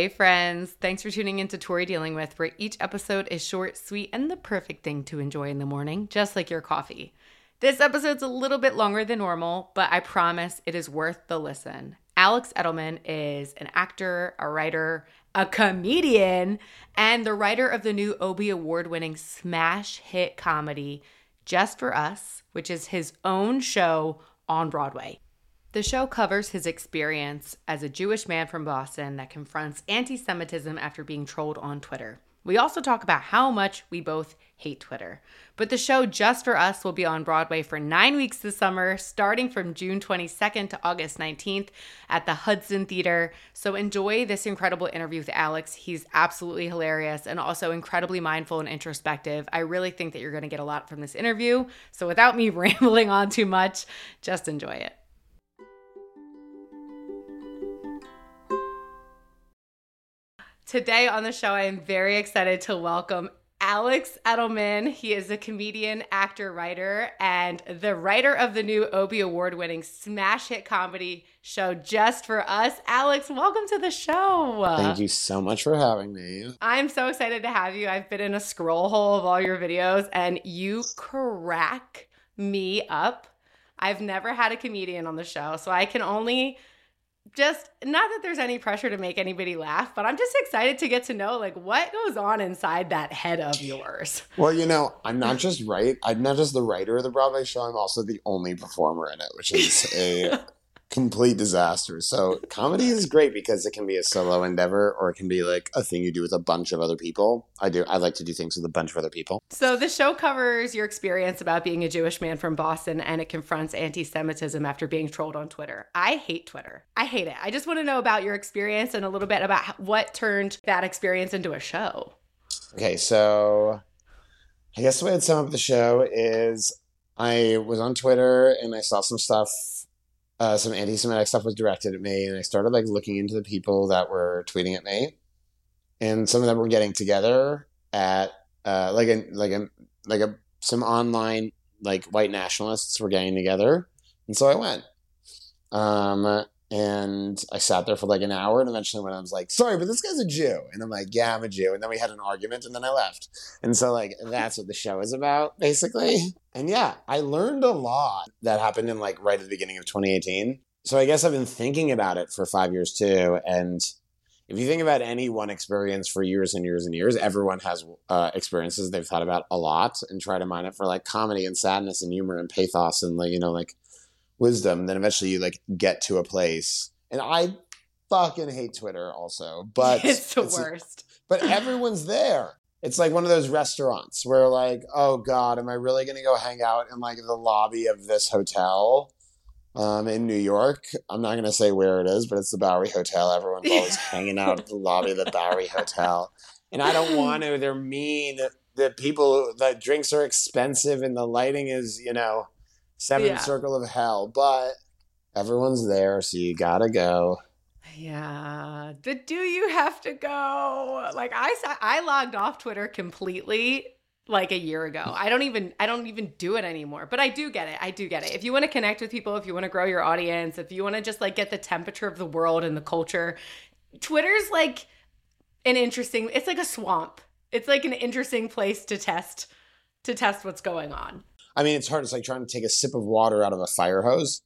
Hey, friends. Thanks for tuning in to Tori Dealing With, where each episode is short, sweet, and the perfect thing to enjoy in the morning, just like your coffee. This episode's a little bit longer than normal, but I promise it is worth the listen. Alex Edelman is an actor, a writer, a comedian, and the writer of the new Obie Award winning smash hit comedy, Just for Us, which is his own show on Broadway. The show covers his experience as a Jewish man from Boston that confronts anti Semitism after being trolled on Twitter. We also talk about how much we both hate Twitter. But the show Just for Us will be on Broadway for nine weeks this summer, starting from June 22nd to August 19th at the Hudson Theater. So enjoy this incredible interview with Alex. He's absolutely hilarious and also incredibly mindful and introspective. I really think that you're going to get a lot from this interview. So without me rambling on too much, just enjoy it. Today on the show, I am very excited to welcome Alex Edelman. He is a comedian, actor, writer, and the writer of the new Obie Award winning smash hit comedy show Just for Us. Alex, welcome to the show. Thank you so much for having me. I'm so excited to have you. I've been in a scroll hole of all your videos, and you crack me up. I've never had a comedian on the show, so I can only just not that there's any pressure to make anybody laugh, but I'm just excited to get to know like what goes on inside that head of yours. Well, you know, I'm not just right. I'm not just the writer of the Broadway show. I'm also the only performer in it, which is a complete disaster. So comedy is great because it can be a solo endeavor or it can be like a thing you do with a bunch of other people. I do I like to do things with a bunch of other people. So the show covers your experience about being a Jewish man from Boston and it confronts anti-Semitism after being trolled on Twitter. I hate Twitter. I hate it. I just want to know about your experience and a little bit about what turned that experience into a show. Okay, so I guess the way I'd sum up the show is I was on Twitter and I saw some stuff uh, some anti-Semitic stuff was directed at me, and I started like looking into the people that were tweeting at me, and some of them were getting together at uh, like a like a like a some online like white nationalists were getting together, and so I went. Um, and I sat there for like an hour, and eventually, when I was like, "Sorry, but this guy's a Jew," and I'm like, "Yeah, I'm a Jew," and then we had an argument, and then I left. And so, like, that's what the show is about, basically. And yeah, I learned a lot that happened in like right at the beginning of 2018. So I guess I've been thinking about it for five years too. And if you think about any one experience for years and years and years, everyone has uh, experiences they've thought about a lot and try to mine it for like comedy and sadness and humor and pathos and like you know like wisdom, then eventually you like get to a place. And I fucking hate Twitter also, but it's the it's, worst. But everyone's there. It's like one of those restaurants where like, oh god, am I really going to go hang out in like the lobby of this hotel? Um, in New York, I'm not going to say where it is, but it's the Bowery Hotel. Everyone's always hanging out at the lobby of the Bowery Hotel, and I don't want to. They're mean. The people, the drinks are expensive, and the lighting is, you know, seventh yeah. circle of hell, but everyone's there, so you gotta go. Yeah, but do you have to go? Like I I logged off Twitter completely like a year ago. I don't even I don't even do it anymore. But I do get it. I do get it. If you want to connect with people, if you want to grow your audience, if you want to just like get the temperature of the world and the culture, Twitter's like an interesting it's like a swamp. It's like an interesting place to test to test what's going on. I mean, it's hard. It's like trying to take a sip of water out of a fire hose.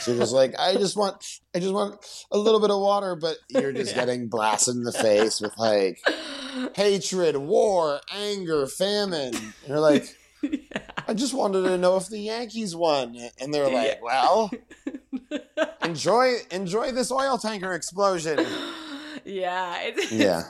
So you're just like, I just want, I just want a little bit of water, but you're just yeah. getting blasted in the face with like hatred, war, anger, famine. And you're like, yeah. I just wanted to know if the Yankees won, and they're like, yeah. well, enjoy, enjoy this oil tanker explosion. Yeah, it's, yeah,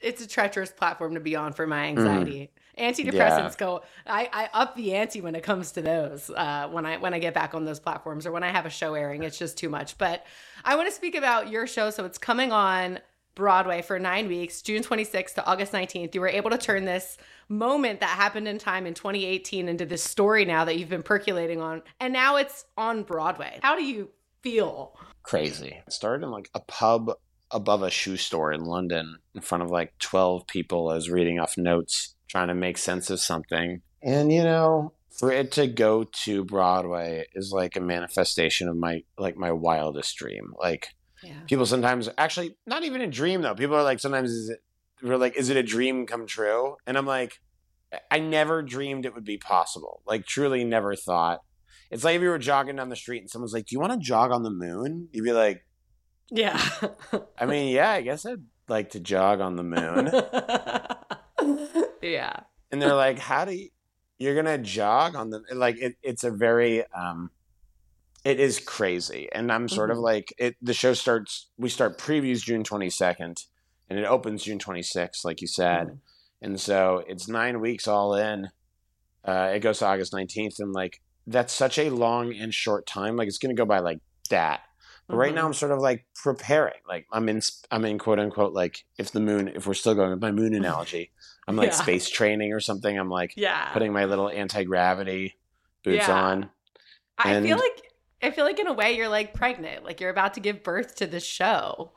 it's, it's a treacherous platform to be on for my anxiety. Mm. Antidepressants yeah. go. I, I up the ante when it comes to those. Uh, when I when I get back on those platforms or when I have a show airing, it's just too much. But I want to speak about your show. So it's coming on Broadway for nine weeks, June 26th to August 19th. You were able to turn this moment that happened in time in 2018 into this story now that you've been percolating on, and now it's on Broadway. How do you feel? Crazy. It started in like a pub above a shoe store in London in front of like 12 people. I was reading off notes trying to make sense of something. And you know, for it to go to Broadway is like a manifestation of my like my wildest dream. Like Yeah. people sometimes actually not even a dream though. People are like sometimes is it we're like is it a dream come true? And I'm like I never dreamed it would be possible. Like truly never thought. It's like if you were jogging down the street and someone's like, "Do you want to jog on the moon?" You'd be like, Yeah. "I mean, yeah, I guess I'd like to jog on the moon." yeah. and they're like, "How do you? You're gonna jog on the like? It, it's a very um, it is crazy." And I'm sort of Mhm. like, it. The show starts. We start previews June 22nd, and it opens June 26th, like you said. Mhm. And so it's nine weeks all in. Uh, it goes to August 19th, and like that's such a long and short time. Like it's gonna go by like that. But right now, mm-hmm. I'm sort of like preparing. Like I'm in, I'm in quote unquote like if the moon, if we're still going with my moon analogy, I'm like Yeah. space training or something. I'm like Yeah. putting my little anti gravity boots Yeah. on. I and- feel like I feel like in a way you're like pregnant, like you're about to give birth to the show.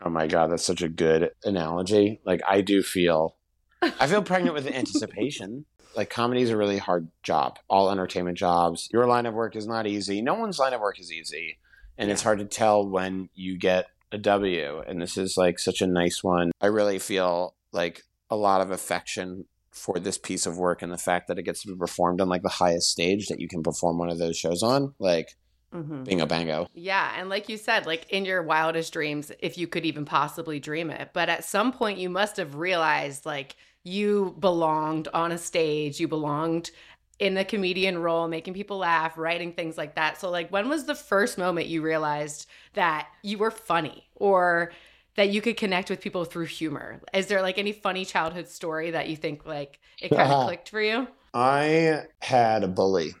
Oh my god, that's such a good analogy. Like I do feel, I feel pregnant with anticipation. Like comedy is a really hard job. All entertainment jobs. Your line of work is not easy. No one's line of work is easy, and it's hard to tell when you get a W. And this is like such a nice one. I really feel like a lot of affection for this piece of work and the fact that it gets to be performed on like the highest stage that you can perform one of those shows on. Like Mm-hmm. bingo bango. Yeah, and like you said, like in your wildest dreams, if you could even possibly dream it, but at some point you must have realized like you belonged on a stage, you belonged in a comedian role, making people laugh, writing things like that. So like when was the first moment you realized that you were funny or that you could connect with people through humor? Is there like any funny childhood story that you think like it kind of clicked for you? I had a bully.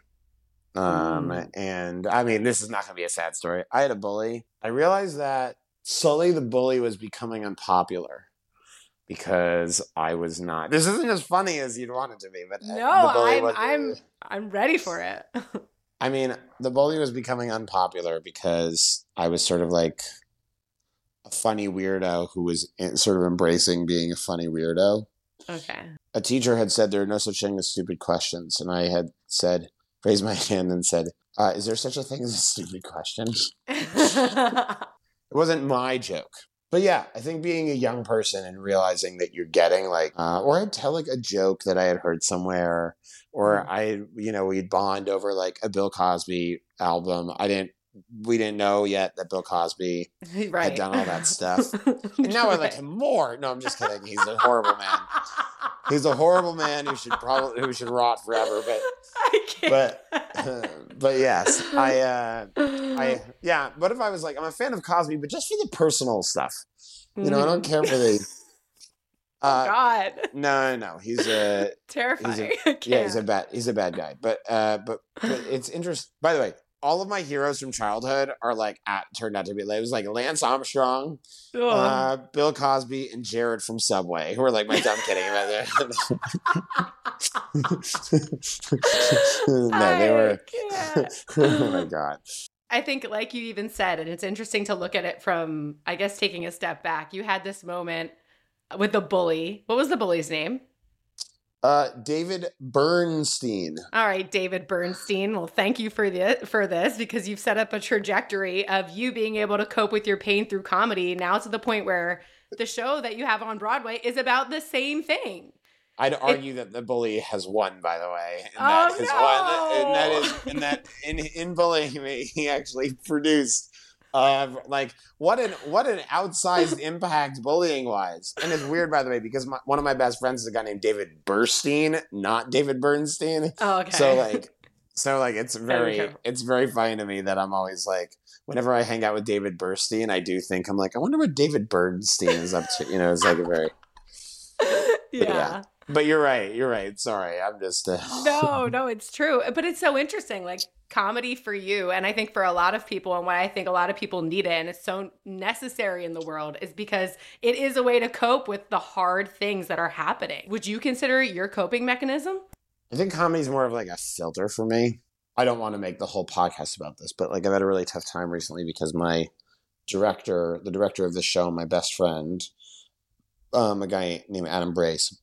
Um, Mm. and I mean, this is not going to be a sad story. I had a bully. I realized that Sully the bully was becoming unpopular because I was not. This isn't as funny as you'd want it to be, but uh, No, I'm was- I'm I'm ready for it. I mean, the bully was becoming unpopular because I was sort of like a funny weirdo who was sort of embracing being a funny weirdo. okay. a teacher had said there are no such thing as stupid questions, and I had said, raised my hand and said, uh, "Is there such a thing as a stupid question?" It wasn't my joke, but yeah, I think being a young person and realizing that you're getting like, uh, or I'd tell like a joke that I had heard somewhere, or I, you know, we'd bond over like a Bill Cosby album. I didn't, we didn't know yet that Bill Cosby right. done all that stuff. And now I like him more. No, I'm just kidding. He's a horrible man. He's a horrible man who should probably who should rot forever. But I can't. but but yes, I uh, I yeah. What if I was like I'm a fan of Cosby, but just for the personal stuff. You know, I don't care for the. Oh Uh, God, no, no, no. He's a terrifying. I yeah, he's a bad he's a bad guy. But uh, but but it's interesting. By the way, all of my heroes from childhood are like at, turned out to be like it was like Lance Armstrong, uh, Bill Cosby, and Jared from Subway, who are like my dumb kidding about that. no, they were. Oh my god. I think, like you even said, and it's interesting to look at it from, I guess, taking a step back. You had this moment with the bully. What was the bully's name? Uh, David Bernstein. All right, David Bernstein. Well, thank you for the for this because you've set up a trajectory of you being able to cope with your pain through comedy. Now to the point where the show that you have on Broadway is about the same thing. I'd argue that the bully has won, by the way, and Oh, that is one, and that no! is, and that in in bullying me, he actually produced, uh, like what an what an outsized impact bullying wise, and it's weird, by the way, because my, one of my best friends is a guy named David Burstein, not David Bernstein, Oh, okay. so like, so like it's very Okay. it's very funny to me that I'm always like. Whenever I hang out with David Burstein, I do think I'm like, I wonder what David Bernstein is up to. You know, it's like a very yeah. yeah. But you're right. You're right. Sorry, I'm just. Uh, no, no, it's true. But it's so interesting, like comedy for you, and I think for a lot of people, and why I think a lot of people need it, and it's so necessary in the world, is because it is a way to cope with the hard things that are happening. Would you consider your coping mechanism? I think comedy is more of like a filter for me. I don't want to make the whole podcast about this, but like I've had a really tough time recently because my director, the director of the show, my best friend, um, a guy named Adam Brace,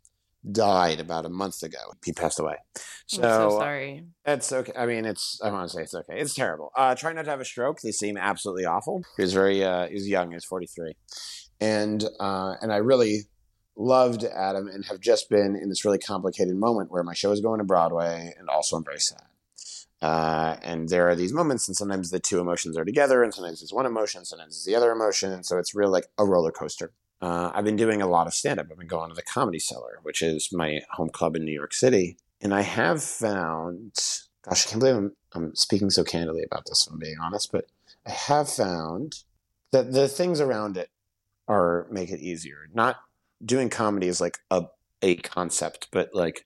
died about a month ago. He passed away. So, I'm so sorry. It's okay. I mean, it's. I want to say it's okay. It's terrible. Uh, try not to have a stroke. They seem absolutely awful. He was very. Uh, he was young. He was forty three, and uh, and I really loved Adam and have just been in this really complicated moment where my show is going to Broadway and also I'm very sad. Uh, and there are these moments, and sometimes the two emotions are together, and sometimes it's one emotion, sometimes it's the other emotion, and so it's really like a roller coaster. Uh, I've been doing a lot of stand up. I've been going to the Comedy Cellar, which is my home club in New York City, and I have found, gosh, I can't believe I'm, I'm speaking so candidly about this. If I'm being honest, but I have found that the things around it are make it easier. Not doing comedy is like a a concept, but like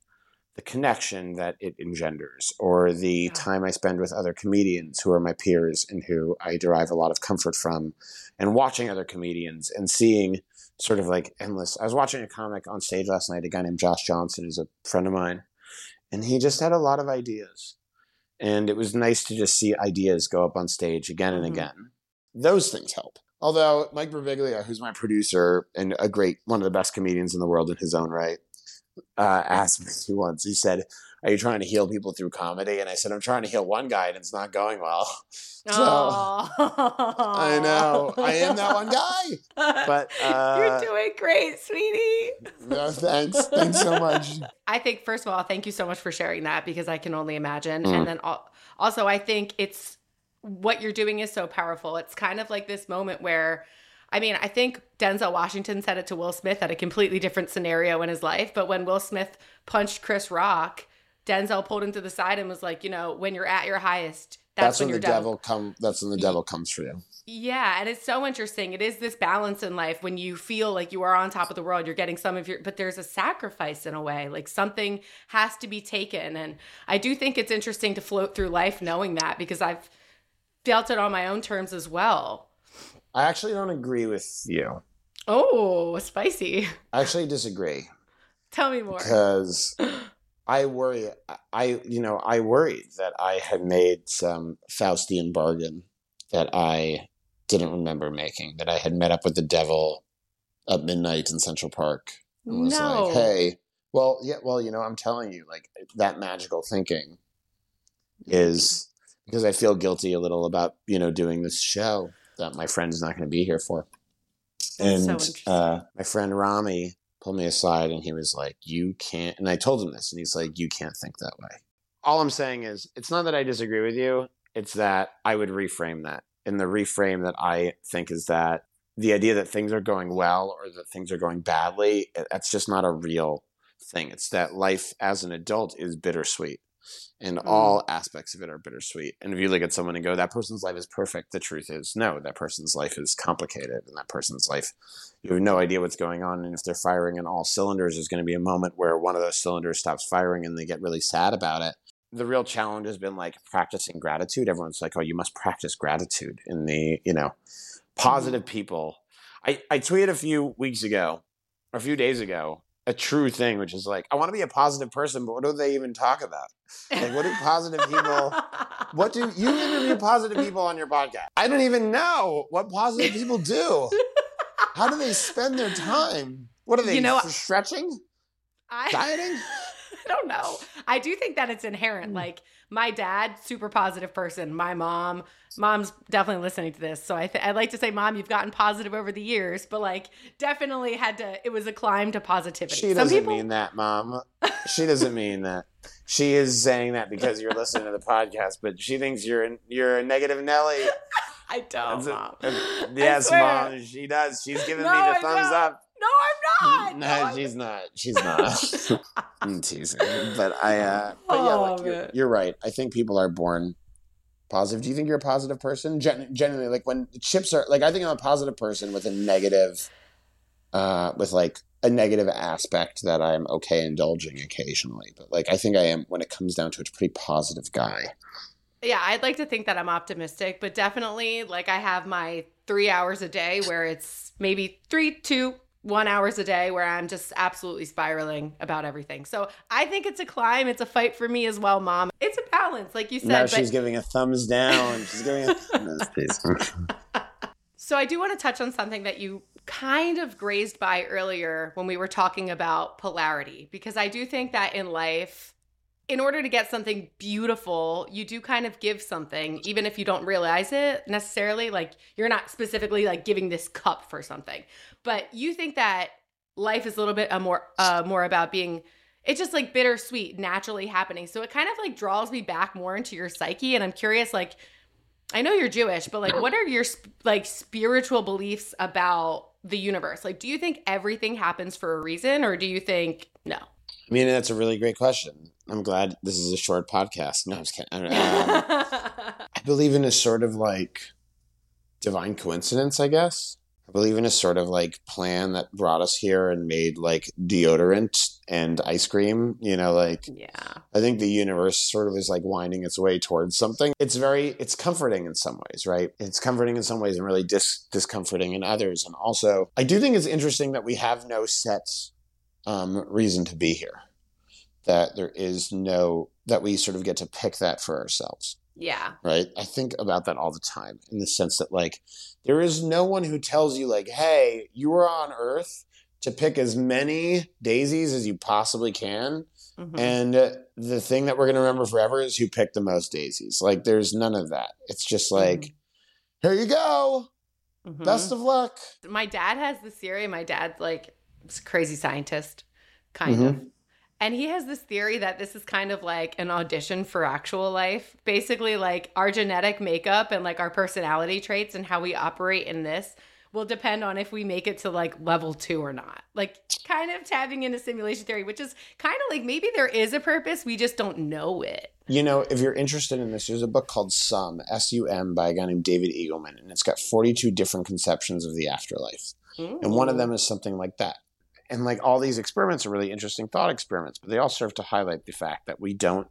the connection that it engenders or the yeah. time I spend with other comedians who are my peers and who I derive a lot of comfort from and watching other comedians and seeing sort of like endless. I was watching a comic on stage last night, a guy named Josh Johnson who's a friend of mine, and he just had a lot of ideas. And it was nice to just see ideas go up on stage again and mm-hmm. again. Those things help. Although Mike Birbiglia, who's my producer and a great one of the best comedians in the world in his own right, uh, asked me once. He said, "Are you trying to heal people through comedy?" And I said, "I'm trying to heal one guy, and it's not going well." So I know I am that one guy, but uh, you're doing great, sweetie. no, thanks, thanks so much. I think first of all, thank you so much for sharing that because I can only imagine, mm. and then also I think it's what you're doing is so powerful. It's kind of like this moment where I mean, I think Denzel Washington said it to Will Smith at a completely different scenario in his life, but when Will Smith punched Chris Rock, Denzel pulled him to the side and was like, you know, when you're at your highest, that's, that's when, when the devil, devil come that's when the devil comes for you. Yeah, and it's so interesting. It is this balance in life when you feel like you are on top of the world, you're getting some of your but there's a sacrifice in a way. Like something has to be taken and I do think it's interesting to float through life knowing that because I've felt it on my own terms as well. I actually don't agree with you. Oh, spicy. I actually disagree. Tell me more. Because I worry, I, you know, I worried that I had made some Faustian bargain that I didn't remember making, that I had met up with the devil at midnight in Central Park. And was no. like, hey, well, yeah, well, you know, I'm telling you, like that magical thinking is because I feel guilty a little about you know doing this show that my friend's not going to be here for. and so uh, my friend Rami pulled me aside and he was like, "You can't." And I told him this, and he's like, "You can't think that way." All I'm saying is, it's not that I disagree with you. It's that I would reframe that. And the reframe that I think is that the idea that things are going well or that things are going badly, that's just not a real thing. It's that life as an adult is bittersweet and mm. all aspects of it are bittersweet. And if you look at someone and go, that person's life is perfect, the truth is, no, that person's life is complicated. And that person's life, you have no idea what's going on. And if they're firing on all cylinders, there's going to be a moment where one of those cylinders stops firing and they get really sad about it. The real challenge has been like practicing gratitude. Everyone's like, oh, you must practice gratitude in the, you know, positive mm. people. I, I tweeted a few weeks ago, or a few days ago, a true thing, which is like, I want to be a positive person, but what do they even talk about? Like, what do positive people, what do you interview positive people on your podcast? I don't even know what positive people do. How do they spend their time? What are they, you know, stretching? I, Dieting? I don't know. I do think that it's inherent. Hmm. Like, my dad, super positive person. My mom, mom's definitely listening to this. So I th- I'd like to say, mom, you've gotten positive over the years, but like definitely had to, it was a climb to positivity. She doesn't people... mean that, mom. She doesn't mean that. She is saying that because you're listening to the podcast, but she thinks you're a, you're a negative Nelly. I don't, mom. Uh, yes, mom, she does. She's giving no, me the I thumbs don't. up. No, I'm not. No, she's not. She's not. I'm teasing, but I. Uh, but yeah, oh, look, you're, you're, right. I think people are born positive. Do you think you're a positive person? Gen- genuinely, like when chips are like, I think I'm a positive person with a negative, uh, with like a negative aspect that I'm okay indulging occasionally. But like, I think I am when it comes down to it, a pretty positive guy. Yeah, I'd like to think that I'm optimistic, but definitely, like, I have my three hours a day where it's maybe three, two, one hours a day where I'm just absolutely spiraling about everything. So I think it's a climb. It's a fight for me as well, mom. It's a balance, like you said. Now she's giving a thumbs down. She's giving a thumbs down. So I do want to touch on something that you kind of grazed by earlier when we were talking about polarity, because I do think that in life, in order to get something beautiful, you do kind of give something, even if you don't realize it necessarily. Like you're not specifically like giving this cup for something, but you think that life is a little bit uh, more uh, more about being. It's just like bittersweet, naturally happening. So it kind of like draws me back more into your psyche, and I'm curious, like. I know you're Jewish, but like, what are your like spiritual beliefs about the universe? Like, do you think everything happens for a reason, or do you think no? I mean, that's a really great question. I'm glad this is a short podcast. No, I'm just kidding. Um, I believe in a sort of like divine coincidence, I guess. I believe in a sort of like plan that brought us here and made like deodorant and ice cream. You know, like yeah, I think the universe sort of is like winding its way towards something. It's very, it's comforting in some ways, right? It's comforting in some ways and really dis- discomforting in others. And also, I do think it's interesting that we have no set um, reason to be here. That there is no, that we sort of get to pick that for ourselves yeah, right? I think about that all the time in the sense that, like, there is no one who tells you, like, hey, you are on Earth to pick as many daisies as you possibly can. Mhm. And the thing that we're going to remember forever is who picked the most daisies. Like, there's none of that. It's just like, here you go. Mhm. Best of luck. my dad has this theory. My dad's like crazy scientist, kind Mhm. of. And he has this theory that this is kind of like an audition for actual life. Basically, like our genetic makeup and like our personality traits and how we operate in this will depend on if we make it to like level two or not. Like, kind of tapping into simulation theory, which is kind of like maybe there is a purpose, we just don't know it. You know, if you're interested in this, there's a book called Sum, S U M, by a guy named David Eagleman, and it's got 42 different conceptions of the afterlife. And one of them is something like that. And like all these experiments are really interesting thought experiments, but they all serve to highlight the fact that we don't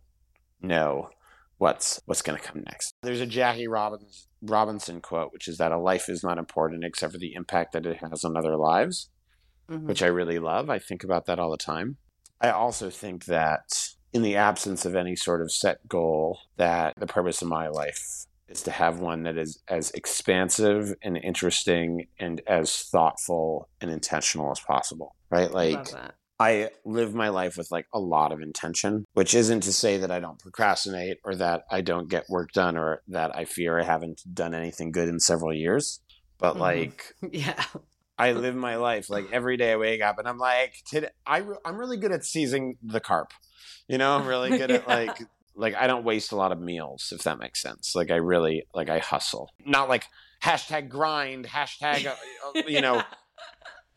know what's what's going to come next. There's a Jackie Robbins, Robinson quote, which is that a life is not important except for the impact that it has on other lives, Mhm. which I really love. I think about that all the time. I also think that in the absence of any sort of set goal, that the purpose of my life is to have one that is as expansive and interesting and as thoughtful and intentional as possible. Right? Like. I live my life with like a lot of intention, which isn't to say that I don't procrastinate or that I don't get work done or that I fear I haven't done anything good in several years. But Mhm. like Yeah. I live my life like every day I wake up and I'm like today I I'm really good at seizing the carp. You know, I'm really good at like like I don't waste a lot of meals if that makes sense. Like I really like I hustle. Not like hashtag grind, hashtag uh, uh, you know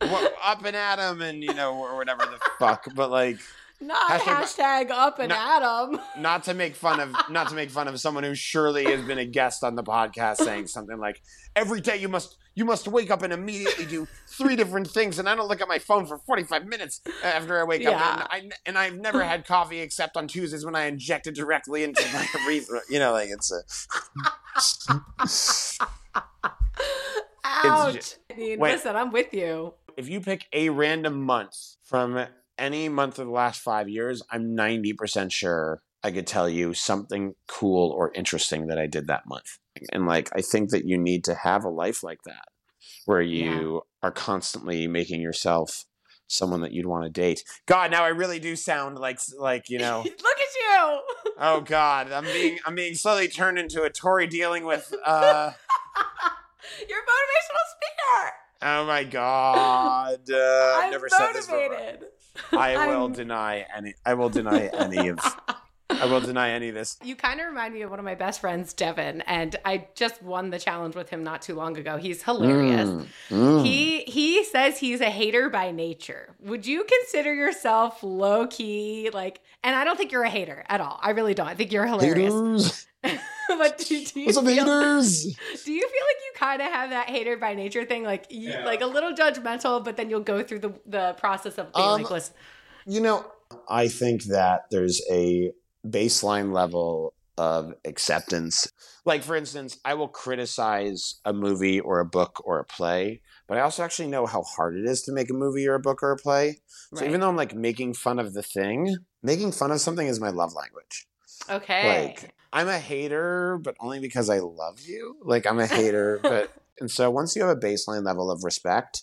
up and at 'em and you know or whatever the fuck, but like Not Hashtag- hashtag, up and Not- Adam. not to make fun of not to make fun of someone who surely has been a guest on the podcast saying something like every day you must you must wake up and immediately do three different things and I don't look at my phone for 45 minutes after I wake Yeah. up and I and I've never had coffee except on Tuesdays when I inject it directly into my urethra you know like it's a Ouch. I mean, Wait. listen, I'm with you. if you pick a random month from any month of the last 5 years I'm 90% sure I could tell you something cool or interesting that I did that month. And like I think that you need to have a life like that where you are constantly making yourself someone that you'd want to date. God, now I really do sound like like, you know, Look at you. oh god, I'm being I'm being slowly turned into a Tori dealing with uh You're motivational speaker. Oh my god. Uh, I've never said this before. I will I'm- deny any I will deny any of I will deny any of this. You kind of remind me of one of my best friends, Devin, and I just won the challenge with him not too long ago. He's hilarious. Mm, mm. He he says he's a hater by nature. Would you consider yourself low key like? And I don't think you're a hater at all. I really don't. I think you're hilarious. haters. but do, do you What's up, feel, haters? do you feel like you kind of have that hater by nature thing, like you, Yeah. like a little judgmental, but then you'll go through the the process of being Um, like, listen, You know, I think that there's a baseline level of acceptance. Like, for instance, I will criticize a movie or a book or a play, but I also actually know how hard it is to make a movie or a book or a play. So right. even though I'm like making fun of the thing, making fun of something is my love language. Okay, Like, I'm a hater, but only because I love you. Like, I'm a hater, but And so once you have a baseline level of respect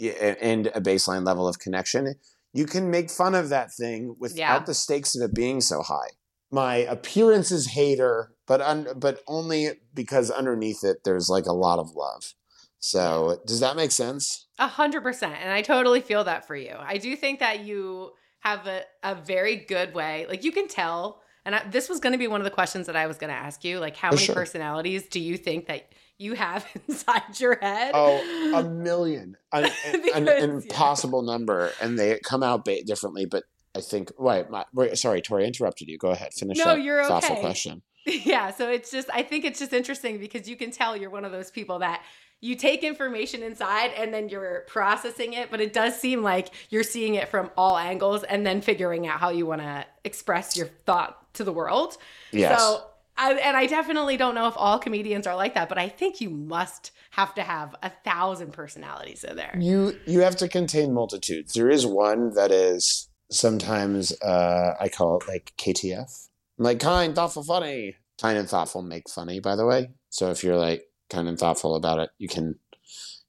and a baseline level of connection, you can make fun of that thing without yeah. the stakes of it being so high. My appearance is hater, but un- but only because underneath it there's like a lot of love. So does that make sense? A hundred percent, and I totally feel that for you. I do think that you have a, a very good way. Like you can tell, and I, this was going to be one of the questions that I was going to ask you. Like, how for many sure. personalities do you think that you have inside your head? Oh, a million, an, an, an impossible yeah. number, and they come out ba- differently. But I think, right. my, wait, sorry, Tori, I interrupted you. Go ahead, finish. No, you're okay. Thoughtful question. Yeah, so it's just I think it's just interesting because you can tell you're one of those people that you take information inside and then you're processing it, but it does seem like you're seeing it from all angles and then figuring out how you want to express your thought to the world. Yes. So, I, and I definitely don't know if all comedians are like that, but I think you must have to have a thousand personalities in there. You you have to contain multitudes. There is one that is sometimes uh, I call it like KTF, like kind, thoughtful, funny. Kind and thoughtful make funny, by the way. So if you're like kind and thoughtful about it, you can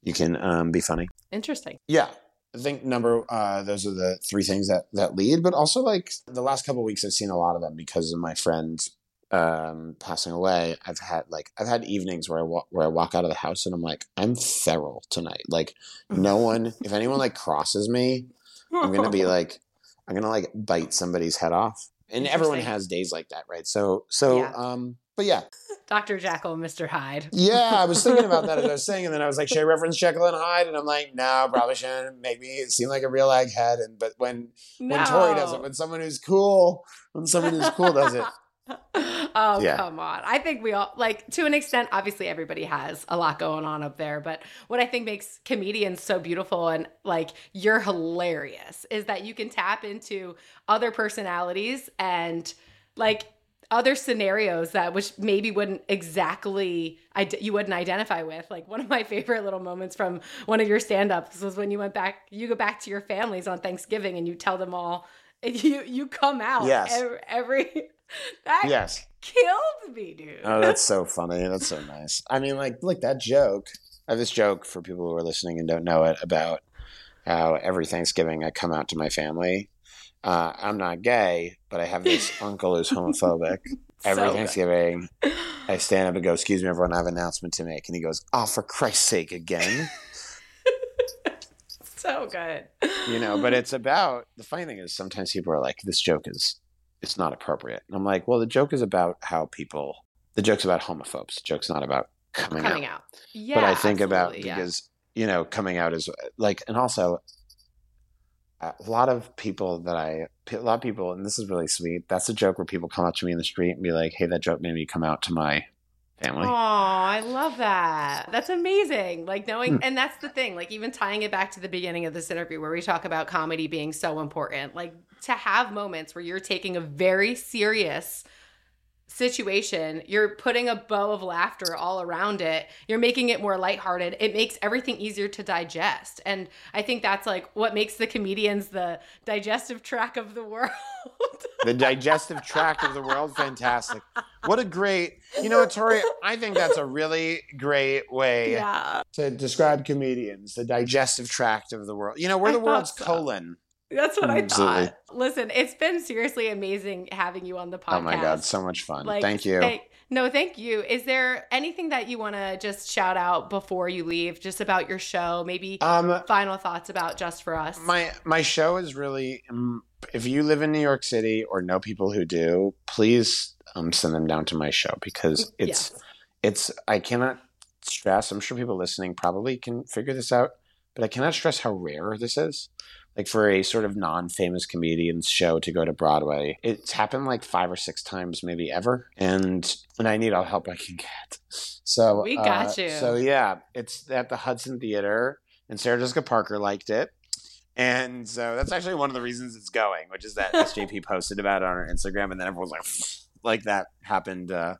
you can um, be funny. Interesting. Yeah. I think number uh, those are the three things that that lead, but also like the last couple weeks, I've seen a lot of them because of my friend um, passing away. I've had like I've had evenings where I walk where I walk out of the house and I'm like I'm feral tonight. Like no one, if anyone like crosses me, I'm gonna be like I'm gonna like bite somebody's head off. And everyone has days like that, right? So so yeah. um, but yeah. Dr. Jekyll and Mr. Hyde. yeah, I was thinking about that as I was saying, and then I was like, should I reference Jekyll and Hyde? And I'm like, no, probably shouldn't. Make me seem like a real egghead. And but when no. when Tori does it, when someone who's cool, when someone who's cool does it. oh yeah. come on i think we all like to an extent obviously everybody has a lot going on up there but what i think makes comedians so beautiful and like you're hilarious is that you can tap into other personalities and like other scenarios that which maybe wouldn't exactly you wouldn't identify with. Like one of my favorite little moments from one of your stand-ups was when you went back you go back to your families on thanksgiving and you tell them all you you come out yes. every, every that yes. killed me dude. Oh that's so funny. That's so nice. I mean like look that joke i have this joke for people who are listening and don't know it about how every thanksgiving i come out to my family uh, I'm not gay, but I have this uncle who's homophobic. Every so Thanksgiving, I stand up and go, "Excuse me, everyone, I have an announcement to make." And he goes, "Oh, for Christ's sake, again!" so good. You know, but it's about the funny thing is sometimes people are like, "This joke is it's not appropriate," and I'm like, "Well, the joke is about how people. The joke's about homophobes. The joke's not about coming, coming out. out. Yeah, but I think about because yeah. you know coming out is like, and also a lot of people that I, a lot of people, and this is really sweet. That's a joke where people come up to me in the street and be like, "Hey, that joke made me come out to my family." Oh, I love that. That's amazing. Like knowing, hmm. and that's the thing. Like even tying it back to the beginning of this interview where we talk about comedy being so important. Like to have moments where you're taking a very serious situation, you're putting a bow of laughter all around it. You're making it more lighthearted. It makes everything easier to digest. And I think that's like what makes the comedians the digestive tract of the world. the digestive tract of the world. Fantastic. What a great, you know, Tori, I think that's a really great way yeah. to describe comedians, the digestive tract of the world. You know, we're the world's so. colon. That's what Absolutely. I thought. Listen, it's been seriously amazing having you on the podcast. Oh my god, so much fun. Like, thank you. Thank, no, thank you. Is there anything that you want to just shout out before you leave, just about your show? Maybe um, final thoughts about Just for Us. My my show is really. Um, if you live in New York City or know people who do, please um, send them down to my show because it's yes. it's. I cannot stress. I'm sure people listening probably can figure this out, but I cannot stress how rare this is like for a sort of non-famous comedian's show to go to Broadway. It's happened like five or six times, maybe ever, and and I need all help I can get. So we got uh, you. So yeah, it's at the Hudson Theater, and Sarah Jessica Parker liked it. And so that's actually one of the reasons it's going, which is that SJP posted about it on her Instagram, and then everyone's like, like that happened uh,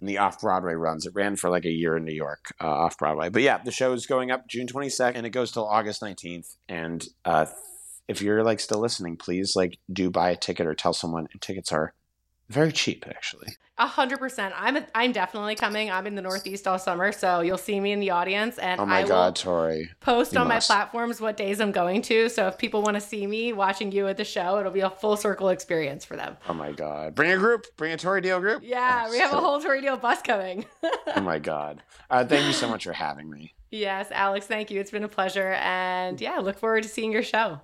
in the off Broadway runs. It ran for like a year in New York uh, off Broadway. But yeah, the show is going up June 22nd, and it goes till August 19th. And uh, if you're like still listening, please like do buy a ticket or tell someone. And tickets are Very cheap, actually. A hundred percent. I'm a, I'm definitely coming. I'm in the Northeast all summer, so you'll see me in the audience, and Oh my I God, Tori. post You on must. my platforms what days I'm going to. So if people want to see me watching you at the show, it'll be a full circle experience for them. Oh my God. Bring a group. Bring a Tori Deal group. Yeah, Oh, we have a whole Tori radio bus coming. Oh my God. Uh, thank you so much for having me. yes, Alex, thank you. It's been a pleasure, and yeah, look forward to seeing your show.